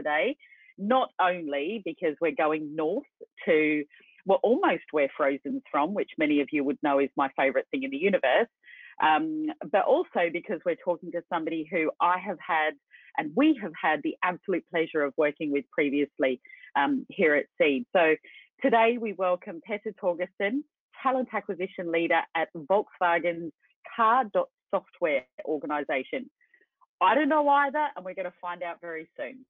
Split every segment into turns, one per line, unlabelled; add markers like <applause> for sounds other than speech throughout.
today, not only because we're going north to, well, almost where Frozen's from, which many of you would know is my favorite thing in the universe, um, but also because we're talking to somebody who I have had and we have had the absolute pleasure of working with previously um, here at Seed. So today we welcome Petter Torgersen, talent acquisition leader at Volkswagen's car.software organization. I don't know either, and we're going to find out very soon.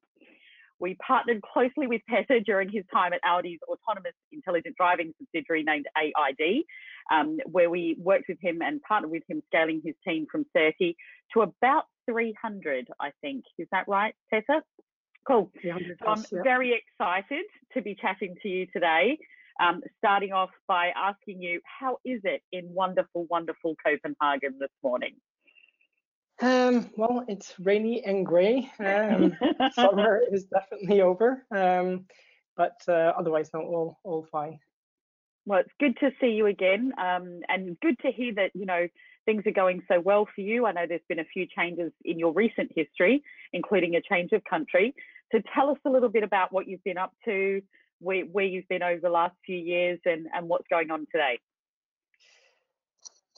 We partnered closely with Petter during his time at Audi's autonomous intelligent driving subsidiary named AID, um, where we worked with him and partnered with him scaling his team from 30 to about 300, I think. Is that right, Petter? Cool. So I'm very excited to be chatting to you today. Um, starting off by asking you, how is it in wonderful, wonderful Copenhagen this morning?
Um, well, it's rainy and grey. Um, <laughs> summer is definitely over, um, but uh, otherwise, no, all all fine.
Well, it's good to see you again, um, and good to hear that you know things are going so well for you. I know there's been a few changes in your recent history, including a change of country. So tell us a little bit about what you've been up to, where, where you've been over the last few years, and, and what's going on today.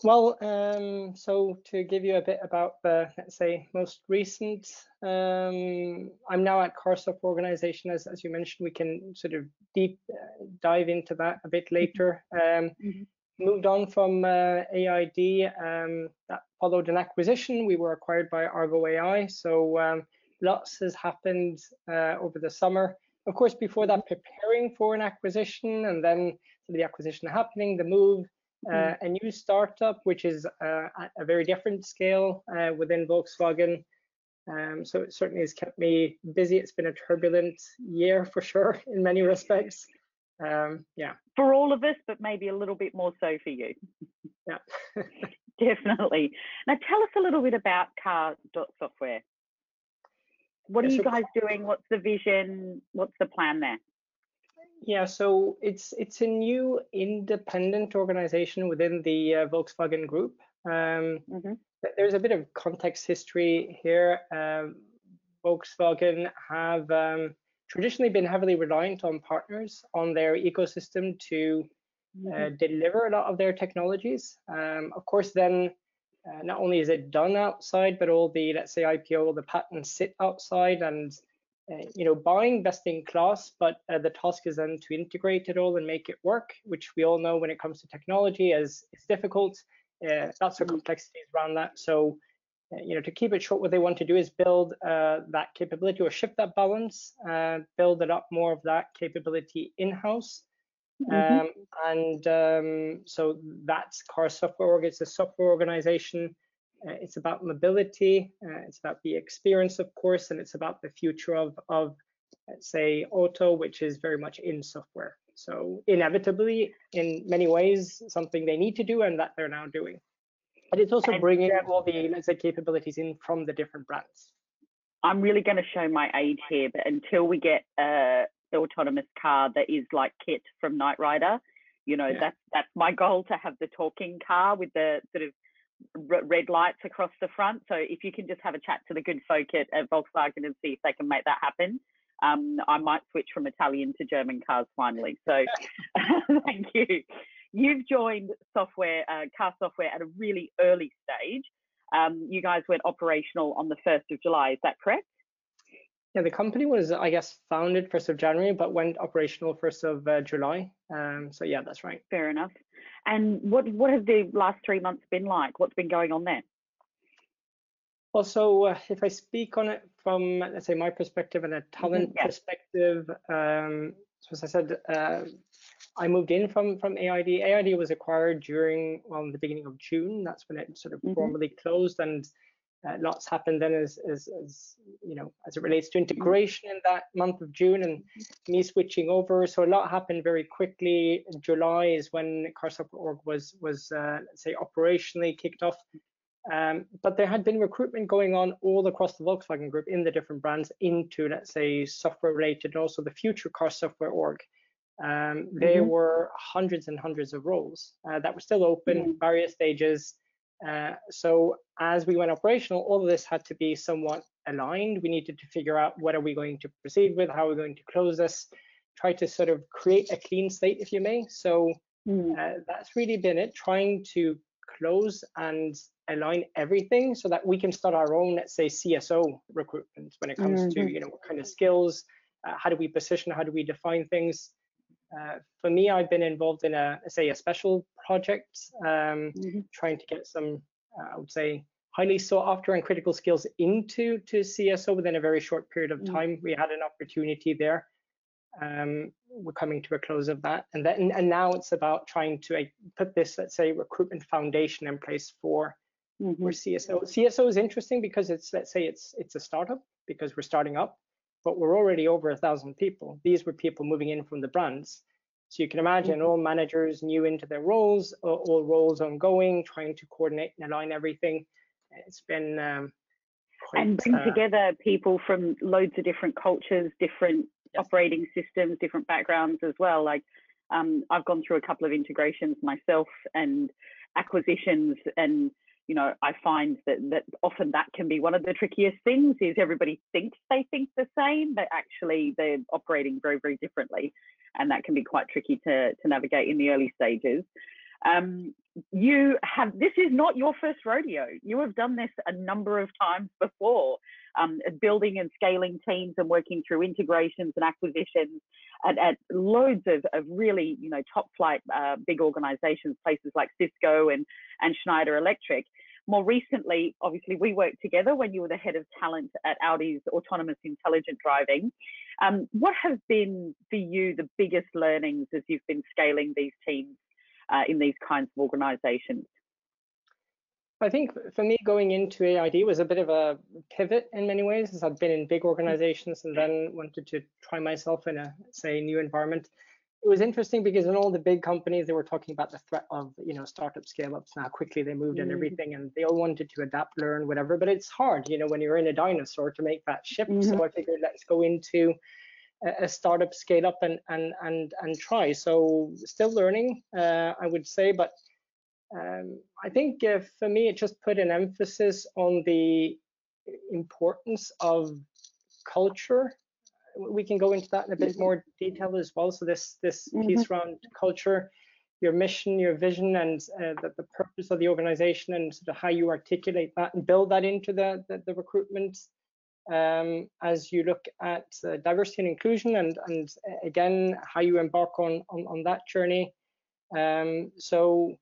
Well, um, so to give you a bit about the, let's say, most recent, um, I'm now at Carsoft organization, as, as you mentioned, we can sort of deep uh, dive into that a bit later. Um, mm-hmm. Moved on from uh, AID, um, that followed an acquisition. We were acquired by Argo AI, so um, lots has happened uh, over the summer. Of course, before that, preparing for an acquisition and then the acquisition happening, the move, uh, a new startup, which is uh, a very different scale uh, within Volkswagen. Um, so it certainly has kept me busy. It's been a turbulent year for sure <laughs> in many respects. Um, yeah.
For all of us, but maybe a little bit more so for you.
Yeah. <laughs> <laughs>
Definitely. Now tell us a little bit about Car Software. What are you guys doing? What's the vision? What's the plan there?
Yeah, so it's it's a new independent organization within the uh, Volkswagen Group. Um, mm-hmm. There's a bit of context history here. Um, Volkswagen have um, traditionally been heavily reliant on partners on their ecosystem to uh, mm-hmm. deliver a lot of their technologies. Um, of course, then uh, not only is it done outside, but all the let's say IPO, all the patents sit outside and uh, you know, buying best in class, but uh, the task is then to integrate it all and make it work, which we all know when it comes to technology is it's difficult. Uh, lots of complexities around that. So, uh, you know, to keep it short, what they want to do is build uh, that capability or shift that balance, uh, build it up more of that capability in-house. Mm-hmm. Um, and um, so that's Car Software Org. It's a software organization uh, it's about mobility. Uh, it's about the experience, of course, and it's about the future of, of let's say, auto, which is very much in software. So inevitably, in many ways, something they need to do and that they're now doing. But it's also bringing all the, let's say, capabilities in from the different brands.
I'm really going to show my age here, but until we get a autonomous car that is like KITT from Knight Rider, you know, yeah. that's that's my goal to have the talking car with the sort of red lights across the front. So if you can just have a chat to the good folk at, at Volkswagen and see if they can make that happen. Um, I might switch from Italian to German cars finally. So <laughs> <laughs> thank you. You've joined software, uh, car software at a really early stage. Um, you guys went operational on the 1st of July, is that correct?
Yeah, the company was, I guess, founded 1st of January, but went operational 1st of uh, July. Um, so yeah, that's right.
Fair enough. And what what have the last three months been like? What's been going on there?
Well, so uh, if I speak on it from, let's say, my perspective and a mm-hmm, talent mm-hmm, yeah. perspective, um, so as I said, uh, I moved in from from AID. AID was acquired during well, in the beginning of June. That's when it sort of mm-hmm. formally closed, and uh, lots happened then as, as, as, you know as it relates to integration in that month of June and me switching over. So a lot happened very quickly. July is when Org was was uh, let's say operationally kicked off. Um, but there had been recruitment going on all across the Volkswagen Group in the different brands into let's say software related and also the future car software org. Um, there mm-hmm. were hundreds and hundreds of roles uh, that were still open, mm-hmm. various stages. Uh, so as we went operational, all of this had to be somewhat aligned. We needed to figure out what are we going to proceed with, how are we going to close this, try to sort of create a clean slate, if you may. So mm. uh, that's really been it, trying to close and align everything so that we can start our own, let's say, CSO recruitment when it comes mm -hmm. to, mm-hmm. you know, what kind of skills, uh, how do we position, how do we define things. Uh, for me, I've been involved in a, say, a special project, um, mm -hmm. trying to get some, uh, I would say, highly sought after and critical skills into to CSO within a very short period of mm. time. Mm -hmm. We had an opportunity there um, we're coming to a close of that. And then and now it's about trying to uh, put this, let's say, recruitment foundation in place for mm-hmm. for CSO. CSO is interesting because it's let's say it's it's a startup because we're starting up, but we're already over a thousand people. These were people moving in from the brands. So you can imagine mm-hmm. all managers new into their roles, all roles ongoing, trying to coordinate and align everything. It's been um,
quite, and bring uh, together people from loads of different cultures, different yes. operating systems, different backgrounds as well. Like um, I've gone through a couple of integrations myself and acquisitions and you know i find that that often that can be one of the trickiest things is everybody thinks they think the same but actually they're operating very very differently. And that can be quite tricky to to navigate in the early stages. Um, you have this is not your first rodeo. You have done this a number of times before, um, building and scaling teams and working through integrations and acquisitions at, at loads of, of, really you know top flight uh, big organizations, places like Cisco and and Schneider Electric. More recently, obviously, we worked together when you were the head of talent at Audi's autonomous intelligent driving. Um, what have been for you the biggest learnings as you've been scaling these teams uh, in these kinds of organizations?
I think for me, going into AID was a bit of a pivot in many ways, as I'd been in big organizations and then wanted to try myself in a, say, new environment. It was interesting because in all the big companies, they were talking about the threat of, you know, startup scale-ups and how quickly they moved mm. and everything, and they all wanted to adapt, learn, whatever. But it's hard, you know, when you're in a dinosaur to make that shift. Mm -hmm. So I figured let's go into a startup scale up and and and and try so still learning uh, i would say but um, i think uh, for me it just put an emphasis on the importance of culture we can go into that in a bit mm-hmm. more detail as well so this this piece around culture your mission your vision and uh, the, the purpose of the organization and sort of how you articulate that and build that into the the, the recruitment um, as you look at uh, diversity and inclusion and, and uh, again, how you embark on, on, on that journey. Um, so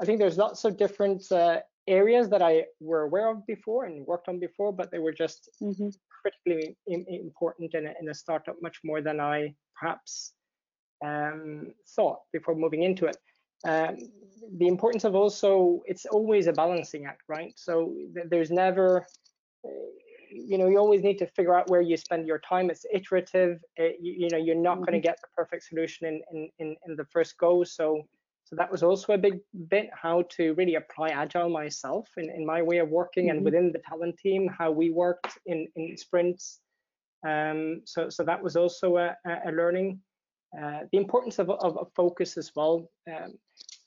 I think there's lots of different uh, areas that I were aware of before and worked on before, but they were just mm -hmm. critically important in a, in a, startup much more than I perhaps um, thought before moving into it. Um, the importance of also, it's always a balancing act, right? So th there's never, uh, you know you always need to figure out where you spend your time it's iterative it, you, you, know you're not mm-hmm. going to get the perfect solution in, in in in the first go so so that was also a big bit how to really apply agile myself in, in my way of working mm-hmm. and within the talent team how we worked in in sprints. Um so so that was also a, a learning. Uh, the importance of, of, of focus as well. Um,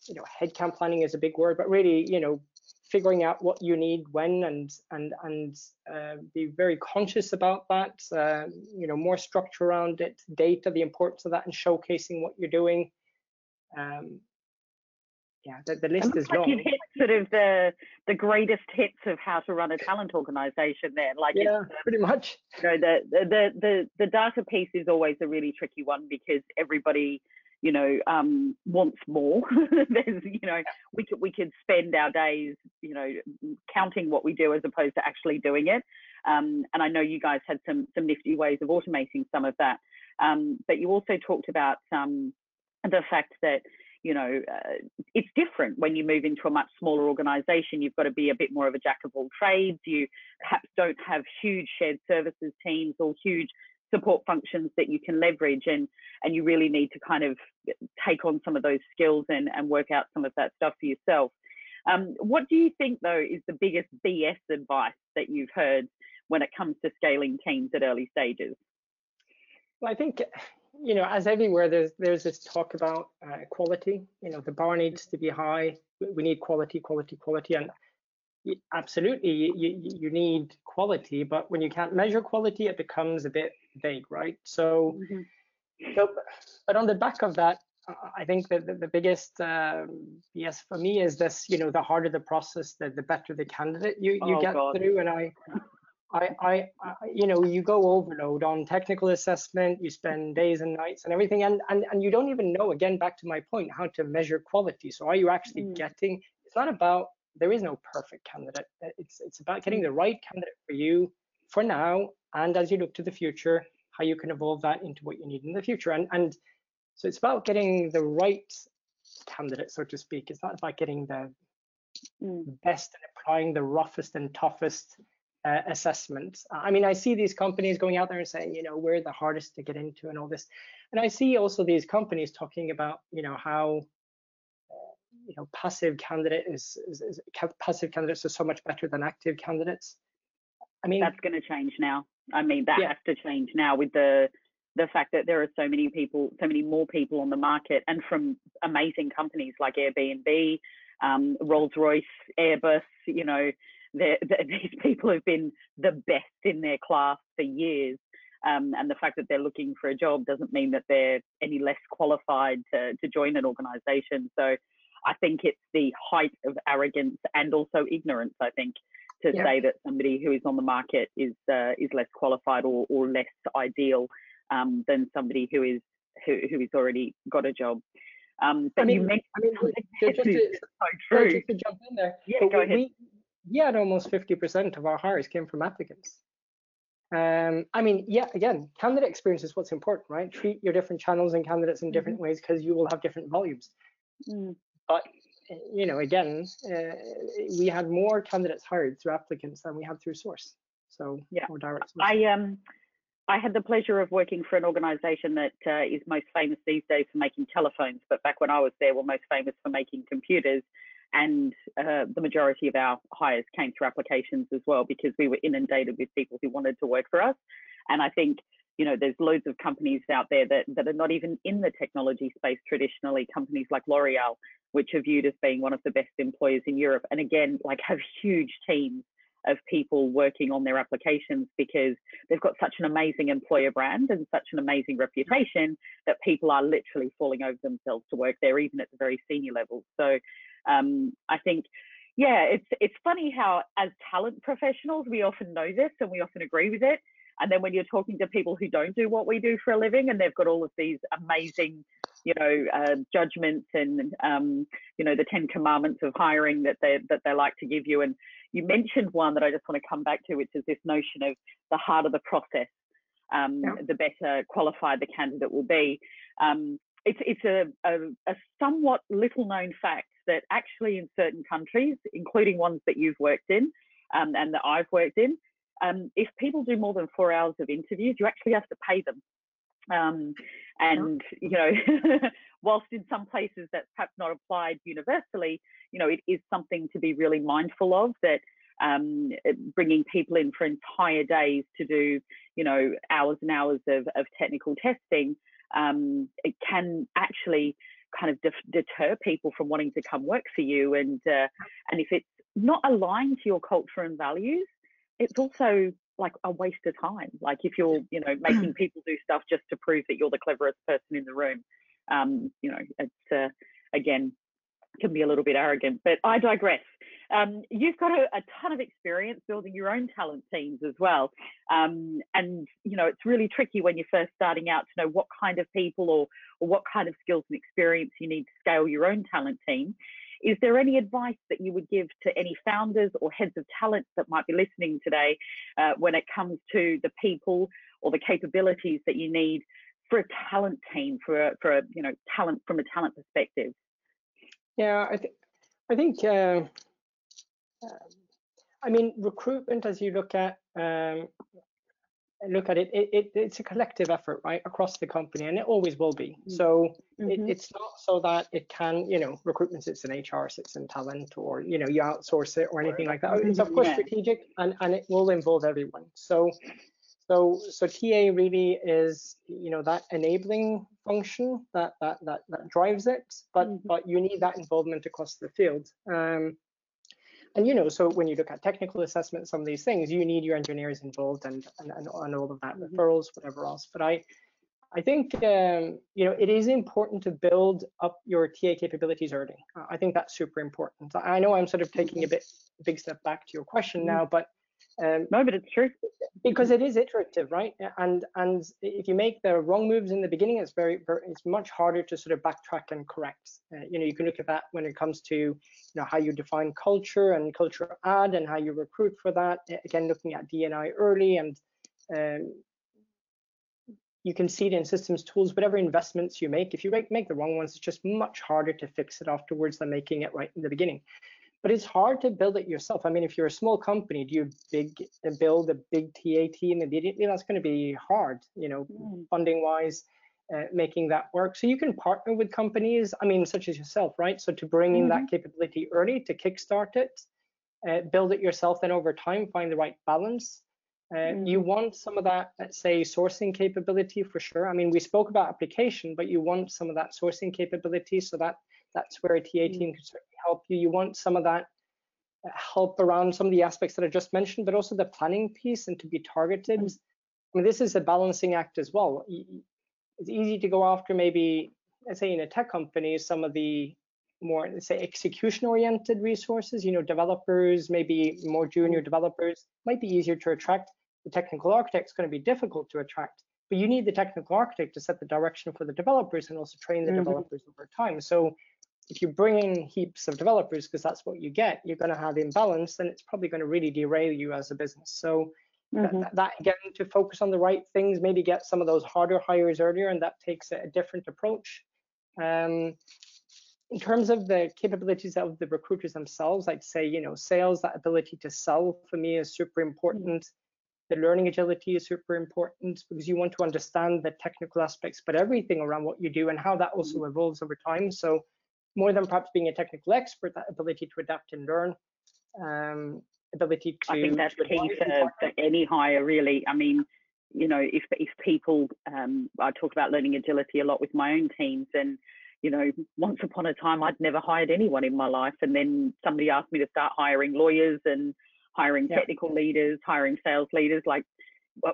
you know headcount planning is a big word but really you know figuring out what you need when and and and uh, be very conscious about that. Uh, you know more structure around it data the importance of that and showcasing what you're doing. Um, yeah the, the list is
like
long
you've hit sort of the the greatest hits of how to run a talent organization there like
yeah pretty much
you know the, the the the data piece is always a really tricky one because everybody you know, um, wants more. <laughs> There's, you know, we could we could spend our days, you know, counting what we do as opposed to actually doing it. Um, and I know you guys had some some nifty ways of automating some of that. Um, but you also talked about um, the fact that you know uh, it's different when you move into a much smaller organization. You've got to be a bit more of a jack of all trades. You perhaps don't have huge shared services teams or huge support functions that you can leverage and and you really need to kind of take on some of those skills and and work out some of that stuff for yourself. Um, what do you think though is the biggest bs advice that you've heard when it comes to scaling teams at early stages?
Well i think you know as everywhere there's there's this talk about uh, quality you know the bar needs to be high. We need quality quality quality. And absolutely you, you, you need quality but when you can't measure quality it becomes a bit vague right? So mm-hmm. so but on the back of that i think that the, the biggest um, yes for me is this you know the harder the process the, the better the candidate you you oh, get God. through. And I, I i i you know you go overload on technical assessment you spend days and nights and everything and and, and you don't even know again back to my point how to measure quality so are you actually mm. getting it's not about there is no perfect candidate. Uh, it's it's about getting the right candidate for you for now, and as you look to the future, how you can evolve that into what you need in the future. And and so it's about getting the right candidate, so to speak. It's not about getting the mm. best and applying the roughest and toughest uh, assessments. I mean, I see these companies going out there and saying, you know, we're the hardest to get into and all this. And I see also these companies talking about, you know, how you know passive candidate is, is, is, passive candidates are so much better than active candidates.
I mean that's going to change now. I mean that yeah. has to change now with the the fact that there are so many people, so many more people on the market, and from amazing companies like Airbnb, um, Rolls Royce, Airbus. You know, <laughs> these people have been the best in their class for years. Um, and the fact that they're looking for a job doesn't mean that they're any less qualified to, to join an organization. So I think it's the height of arrogance and also ignorance. I think to yeah. say that somebody who is on the market is uh, is less qualified or, or less ideal um, than somebody who is who, who has already got a job. Um, but I mean, I mean, <laughs> just,
to, so true. just to jump in there.
Yeah, go ahead. We,
we had almost 50% of our hires came from applicants. Um, I mean, yeah, again, candidate experience is what's important, right? Treat your different channels and candidates in different mm-hmm. ways because you will have different volumes. Mm. But you know, again, uh, we had more candidates hired through applicants than we had through source. So
yeah, more direct. Source. I um, I had the pleasure of working for an organisation that uh, is most famous these days for making telephones, but back when I was there, were most famous for making computers. And uh, the majority of our hires came through applications as well because we were inundated with people who wanted to work for us. And I think you know, there's loads of companies out there that, that are not even in the technology space traditionally, companies like L'Oreal, which are viewed as being one of the best employers in Europe. And again, like have huge teams of people working on their applications because they've got such an amazing employer brand and such an amazing reputation that people are literally falling over themselves to work there, even at the very senior levels. So um, I think, yeah, it's it's funny how as talent professionals we often know this and we often agree with it, and then when you're talking to people who don't do what we do for a living and they've got all of these amazing, you know, uh, judgments and, um, you know, the 10 commandments of hiring that they, that they like to give you. And you mentioned one that I just want to come back to, which is this notion of the harder the process, um, yeah. the better qualified the candidate will be. Um, it's it's a, a, a somewhat little known fact that actually in certain countries, including ones that you've worked in um, and that I've worked in, um, if people do more than four hours of interviews, you actually have to pay them. Um, and you know, <laughs> whilst in some places that's perhaps not applied universally, you know, it is something to be really mindful of that um, bringing people in for entire days to do, you know, hours and hours of, of technical testing, um, it can actually kind of deter people from wanting to come work for you. And uh, and if it's not aligned to your culture and values, it's also like a waste of time. Like if you're, you know, making people do stuff just to prove that you're the cleverest person in the room, um, you know, it's uh, again can be a little bit arrogant. But I digress. Um, you've got a, a, ton of experience building your own talent teams as well, um, and you know it's really tricky when you're first starting out to know what kind of people or or what kind of skills and experience you need to scale your own talent team. Is there any advice that you would give to any founders or heads of talent that might be listening today uh, when it comes to the people or the capabilities that you need for a talent team, for a, for a you know talent from a talent perspective?
Yeah, I think I think uh, I mean recruitment as you look at um, look at it, it, it, it's a collective effort right across the company and it always will be mm. so mm-hmm. it, it's not so that it can you know recruitment sits in hr sits in talent or you know you outsource it or anything like that it's of course yeah. strategic and and it will involve everyone so so so TA really is you know that enabling function that that that, that drives it but mm-hmm. but you need that involvement across the field um and you know, so when you look at technical assessment, some of these things, you need your engineers involved and and, and, and all of that, mm-hmm. referrals, whatever else. But I I think um, you know it is important to build up your TA capabilities early. I think that's super important. I know I'm sort of taking a bit big step back to your question mm-hmm. now, but
um, no, but it's true
because it is iterative, right? And and if you make the wrong moves in the beginning, it's very, very it's much harder to sort of backtrack and correct. Uh, you know, you can look at that when it comes to you know how you define culture and culture add and how you recruit for that. Again, looking at DNI early and um, you can see it in systems tools, whatever investments you make. If you make, make the wrong ones, it's just much harder to fix it afterwards than making it right in the beginning. But it's hard to build it yourself. I mean, if you're a small company, do you big build a big TA team immediately? That's going to be hard, you know, mm. funding wise, uh, making that work. So you can partner with companies, I mean, such as yourself, right? So to bring in mm -hmm. that mm-hmm. capability early, to kickstart it, uh, build it yourself, then over time find the right balance uh, you mm-hmm. want some of that, let's say, sourcing capability for sure. I mean, we spoke about application, but you want some of that sourcing capability. So that that's where a TA mm-hmm. team can certainly help you. You want some of that uh, help around some of the aspects that I just mentioned, but also the planning piece and to be targeted. Mm-hmm. I mean, this is a balancing act as well. It's easy to go after maybe, let's say, in a tech company, some of the more let's say execution oriented resources you know developers maybe more junior developers might be easier to attract the technical architect is going to be difficult to attract, but you need the technical architect to set the direction for the developers and also train the mm -hmm. developers over time. So if you bring in heaps of developers, because that's what you get, you're going to have imbalance, and it's probably going to really derail you as a business. So mm -hmm. that, that, again, to focus on the right things, maybe get some of those harder hires earlier, and that takes a, a different approach. Um, in terms of the capabilities of the recruiters themselves, I'd say, you know, sales, that ability to sell for me is super important. Mm -hmm the learning agility is super important because you want to understand the technical aspects, but everything around what you do and how that also mm-hmm. evolves over time. So more than perhaps being a technical expert, that ability to adapt and learn, um, ability to.
I think that's key for, for, any hire, really. I mean, you know, if if people, um, I talk about learning agility a lot with my own teams, and you know, once upon a time I'd never hired anyone in my life, and then somebody asked me to start hiring lawyers and hiring technical leaders, hiring sales leaders. Like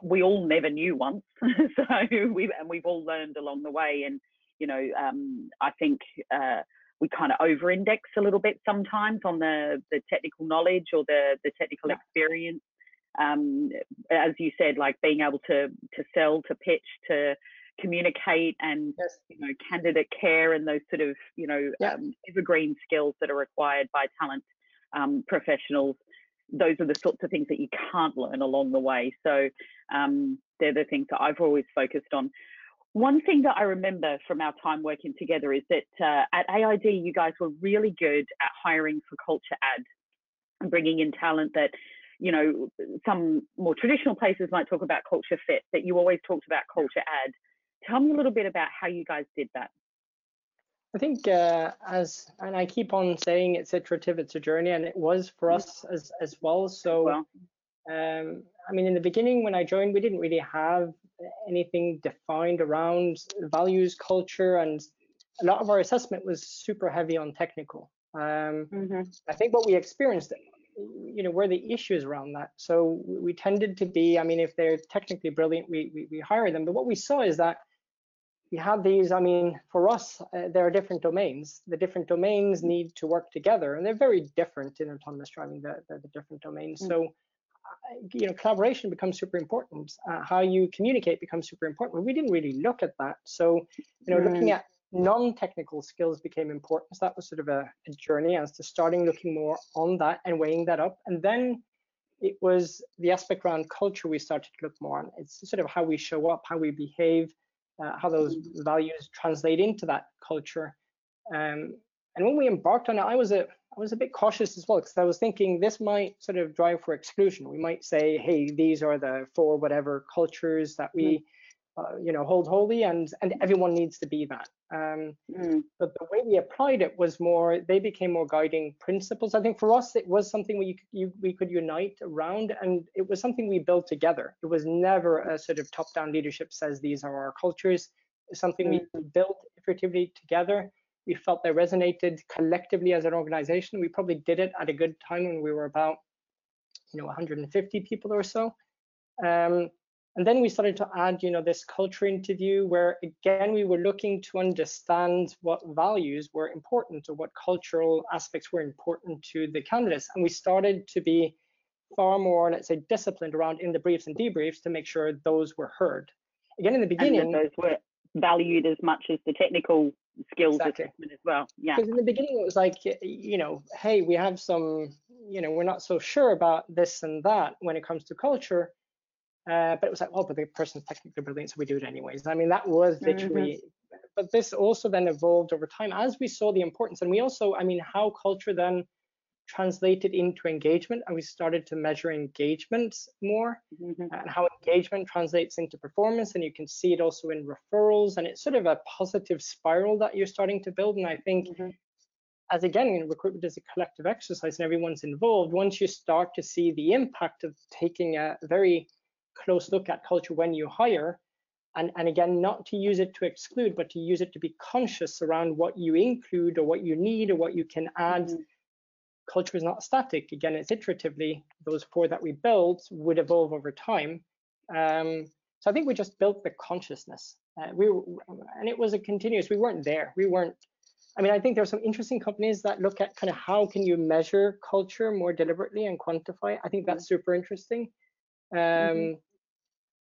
we all never knew once, <laughs> so we and we've all learned along the way. And you know, um, I think uh, we kind of over-index a little bit sometimes on the the technical knowledge or the the technical yeah. experience. Um, as you said, like being able to to sell, to pitch, to communicate and yes. you know candidate care and those sort of you know yeah. um, evergreen skills that are required by talent um, professionals those are the sorts of things that you can't learn along the way. So um, they're the things that I've always focused on. One thing that I remember from our time working together is that uh, at AID, you guys were really good at hiring for culture add and bringing in talent that, you know, some more traditional places might talk about culture fit, but you always talked about culture add. Tell me a little bit about how you guys did that.
I think uh, as and I keep on saying it's iterative, it's a journey, and it was for mm. us as as well. So, well. Um, I mean, in the beginning when I joined, we didn't really have anything defined around values, culture, and a lot of our assessment was super heavy on technical. Um, mm-hmm. I think what we experienced, you know, were the issues around that. So we tended to be, I mean, if they're technically brilliant, we we, we hire them. But what we saw is that we have these, I mean, for us, uh, there are different domains. The different domains need to work together, and they're very different in autonomous driving, the, the, the different domains. Mm. So, uh, you know, collaboration becomes super important. Uh, how you communicate becomes super important. We didn't really look at that. So, you know, mm. looking at non-technical skills became important. So that was sort of a, a journey as to starting looking more on that and weighing that up. And then it was the aspect around culture we started to look more on. It's sort of how we show up, how we behave, uh, how those values translate into that culture. Um, and when we embarked on it, I was a I was a bit cautious as well because I was thinking this might sort of drive for exclusion. We might say, hey, these are the four whatever cultures that we uh, you know hold holy, and and everyone needs to be that. Um, mm. But the way we applied it was more, they became more guiding principles. I think for us, it was something we, you, we could unite around, and it was something we built together. It was never a sort of top down leadership says these are our cultures. It's something mm. we built iteratively together. We felt they resonated collectively as an organization. We probably did it at a good time when we were about, you know, 150 people or so. Um, and then we started to add, you know, this culture interview where again we were looking to understand what values were important or what cultural aspects were important to the candidates. And we started to be far more, let's say, disciplined around in the briefs and debriefs to make sure those were heard. Again, in the beginning,
those were valued as much as the technical skills exactly. assessment as well. Yeah.
Because in the beginning it was like, you know, hey, we have some, you know, we're not so sure about this and that when it comes to culture. Uh, but it was like, oh, but the person's technically brilliant, so we do it anyways. I mean, that was mm-hmm. literally. Mm-hmm. But this also then evolved over time as we saw the importance, and we also, I mean, how culture then translated into engagement and we started to measure engagement more mm-hmm. and how engagement translates into performance and you can see it also in referrals and it's sort of a positive spiral that you're starting to build and i think mm-hmm. as again in recruitment is a collective exercise and everyone's involved once you start to see the impact of taking a very close look at culture when you hire and, and again not to use it to exclude but to use it to be conscious around what you include or what you need or what you can add mm-hmm culture is not static. Again, it's iteratively. Those four that we built would evolve over time. Um, so I think we just built the consciousness. Uh, we and it was a continuous. We weren't there. We weren't. I mean, I think there are some interesting companies that look at kind of how can you measure culture more deliberately and quantify. I think that's super interesting. Um, mm-hmm.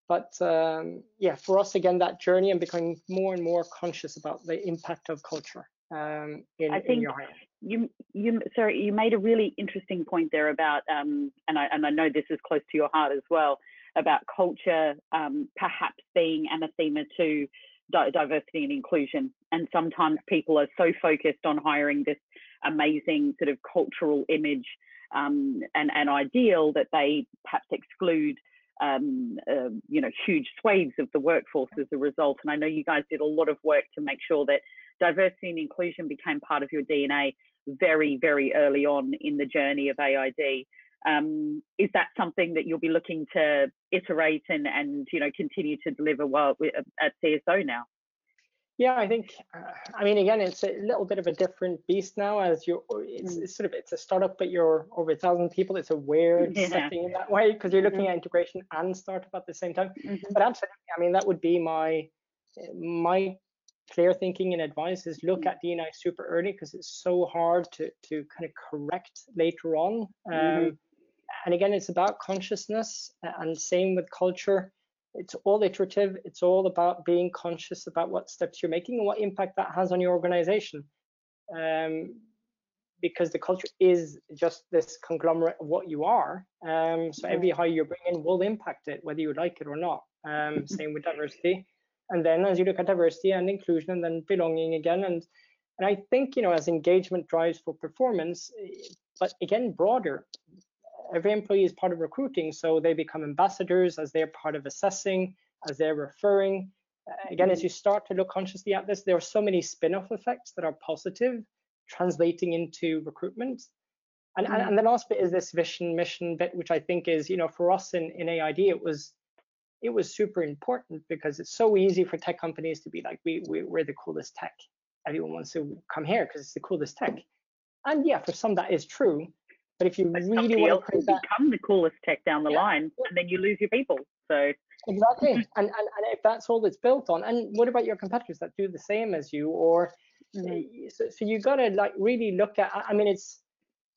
But um, yeah, for us again, that journey and becoming more and more conscious about the impact of culture um, in,
I think
in your
you you sorry you made a really interesting point there about um, and I and I know this is close to your heart as well about culture um, perhaps being anathema to diversity and inclusion. And sometimes people are so focused on hiring this amazing sort of cultural image um, and and ideal that they perhaps exclude um, uh, you know huge swathes of the workforce as a result. And I know you guys did a lot of work to make sure that diversity and inclusion became part of your DNA very, very early on in the journey of AID. Um, is that something that you'll be looking to iterate and, and you know continue to deliver well at CSO now?
Yeah, I think. Uh, I mean, again, it's a little bit of a different beast now. As you, it's, mm. it's sort of it's a startup, but you're over a thousand people. It's a weird <laughs> yeah. setting in that way because you're looking mm-hmm. at integration and startup at the same time. Mm-hmm. But absolutely, I mean, that would be my my clear thinking and advice is look at DNI super early because it's so hard to to kind of correct later on. Um, mm-hmm. And again, it's about consciousness and same with culture. It's all iterative. It's all about being conscious about what steps you're making and what impact that has on your organization. Um, because the culture is just this conglomerate of what you are. Um, so every hire you bring in will impact it, whether you like it or not. Um, mm-hmm. same with diversity and then as you look at diversity and inclusion and then belonging again and and i think you know as engagement drives for performance but again broader every employee is part of recruiting so they become ambassadors as they're part of assessing as they're referring. Again as you start to look consciously at this there are so many spin-off effects that are positive translating into recruitment. And, and, mm-hmm. and the last bit is this vision mission bit which i think is you know for us in, in AID it was it was super important because it's so easy for tech companies to be like, we, we we're the coolest tech. Everyone wants to come here because it's the coolest tech. And yeah, for some that is true. But if you but really want to that,
become the coolest tech down the yeah. line, and then you lose your people. So
exactly, and, and and if that's all it's built on, and what about your competitors that do the same as you, or mm-hmm. so, so you got to like really look at. I mean, it's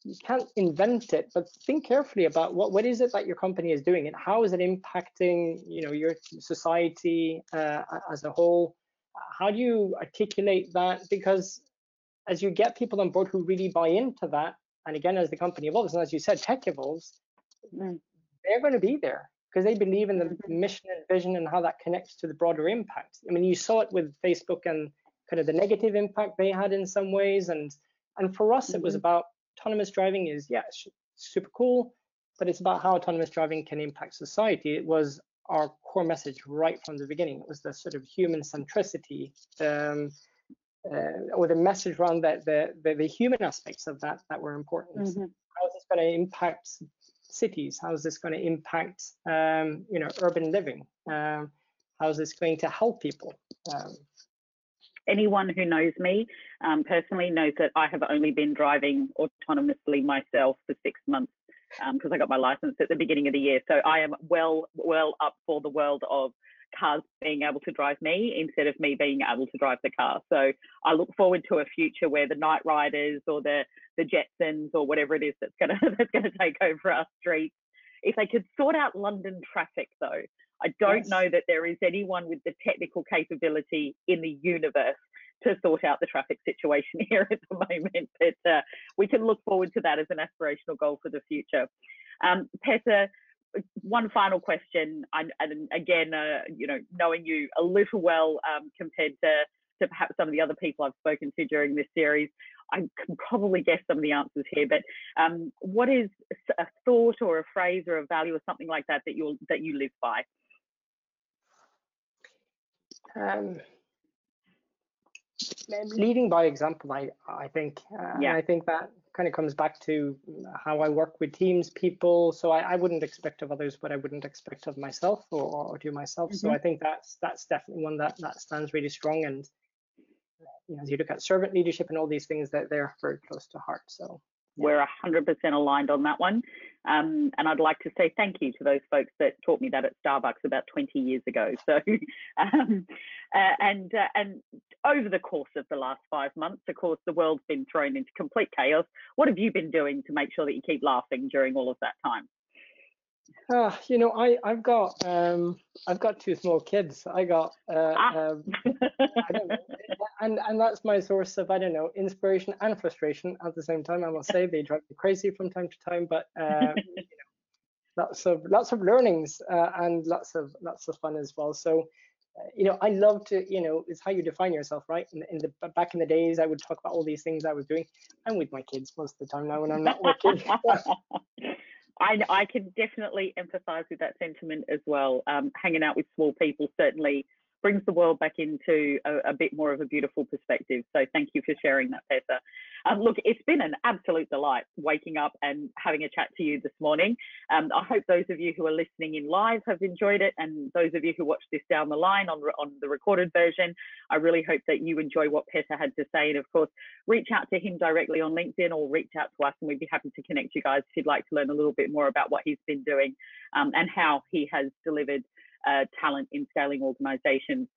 you can't invent it, but think carefully about what what is it that your company is doing and how is it impacting you know your society uh, as a whole. How do you articulate that? Because as you get people on board who really buy into that, and again as the company evolves, and as you said, tech evolves, mm. they're going to be there because they believe in the mm-hmm. mission and vision and how that connects to the broader impact. I mean, you saw it with Facebook and kind of the negative impact they had in some ways, and and for us, it was mm-hmm. about autonomous driving is, yeah, super cool, but it's about how autonomous driving can impact society. It was our core message right from the beginning. It was the sort of human centricity, um, uh, or the message around that the, the, the human aspects of that that were important. Mm-hmm. How is this going to impact cities? How is this going to impact um, you know urban living? Um, how is this going to help people?
Anyone who knows me um, personally knows that I have only been driving autonomously myself for six months because um, I got my license at the beginning of the year. So I am well well up for the world of cars being able to drive me instead of me being able to drive the car. So I look forward to a future where the Knight Riders or the the Jetsons or whatever it is that's gonna <laughs> that's gonna take over our streets. If they could sort out London traffic though, I don't yes. know that there is anyone with the technical capability in the universe to sort out the traffic situation <laughs> here at the moment. But uh, we can look forward to that as an aspirational goal for the future. Um, Petter, one final question, and, and again, uh, you know, knowing you a little well um, compared to to perhaps some of the other people I've spoken to during this series, I can probably guess some of the answers here. But um, what is a thought or a phrase or a value or something like that that you that you live by?
Um, leading by example, I I think. Uh, yeah. I think that kind of comes back to how I work with teams, people. So I, I wouldn't expect of others what I wouldn't expect of myself or, or do myself. Mm-hmm. So I think that's that's definitely one that that stands really strong. And you know, as you look at servant leadership and all these things, that they're very close to heart. So
we're 100% aligned on that one. Um, and I'd like to say thank you to those folks that taught me that at Starbucks about 20 years ago. <laughs> So, um, uh, and uh, and over the course of the last five months, of course, the world's been thrown into complete chaos. What have you been doing to make sure that you keep laughing during all of that time?
Uh, you know, I I've got um I've got two small kids. I got uh, ah. um, I <laughs> and and that's my source of I don't know inspiration and frustration at the same time. I must say they drive me crazy from time to time, but uh, you <laughs> know, lots of lots of learnings uh, and lots of lots of fun as well. So. Uh, you know, I love to, you know, it's how you define yourself, right? In, in the back in the days, I would talk about all these things I was doing. I'm with my kids most of the time now when I'm not working. <laughs>
I, I can definitely empathize with that sentiment as well. Um, hanging out with small people certainly brings the world back into a, a, bit more of a beautiful perspective. So thank you for sharing that, Petter. Um, look, it's been an absolute delight waking up and having a chat to you this morning. Um, I hope those of you who are listening in live have enjoyed it, and those of you who watch this down the line on, on the recorded version, I really hope that you enjoy what Peter had to say. And of course, reach out to him directly on LinkedIn or reach out to us, and we'd be happy to connect you guys if you'd like to learn a little bit more about what he's been doing um, and how he has delivered uh, talent in scaling organizations.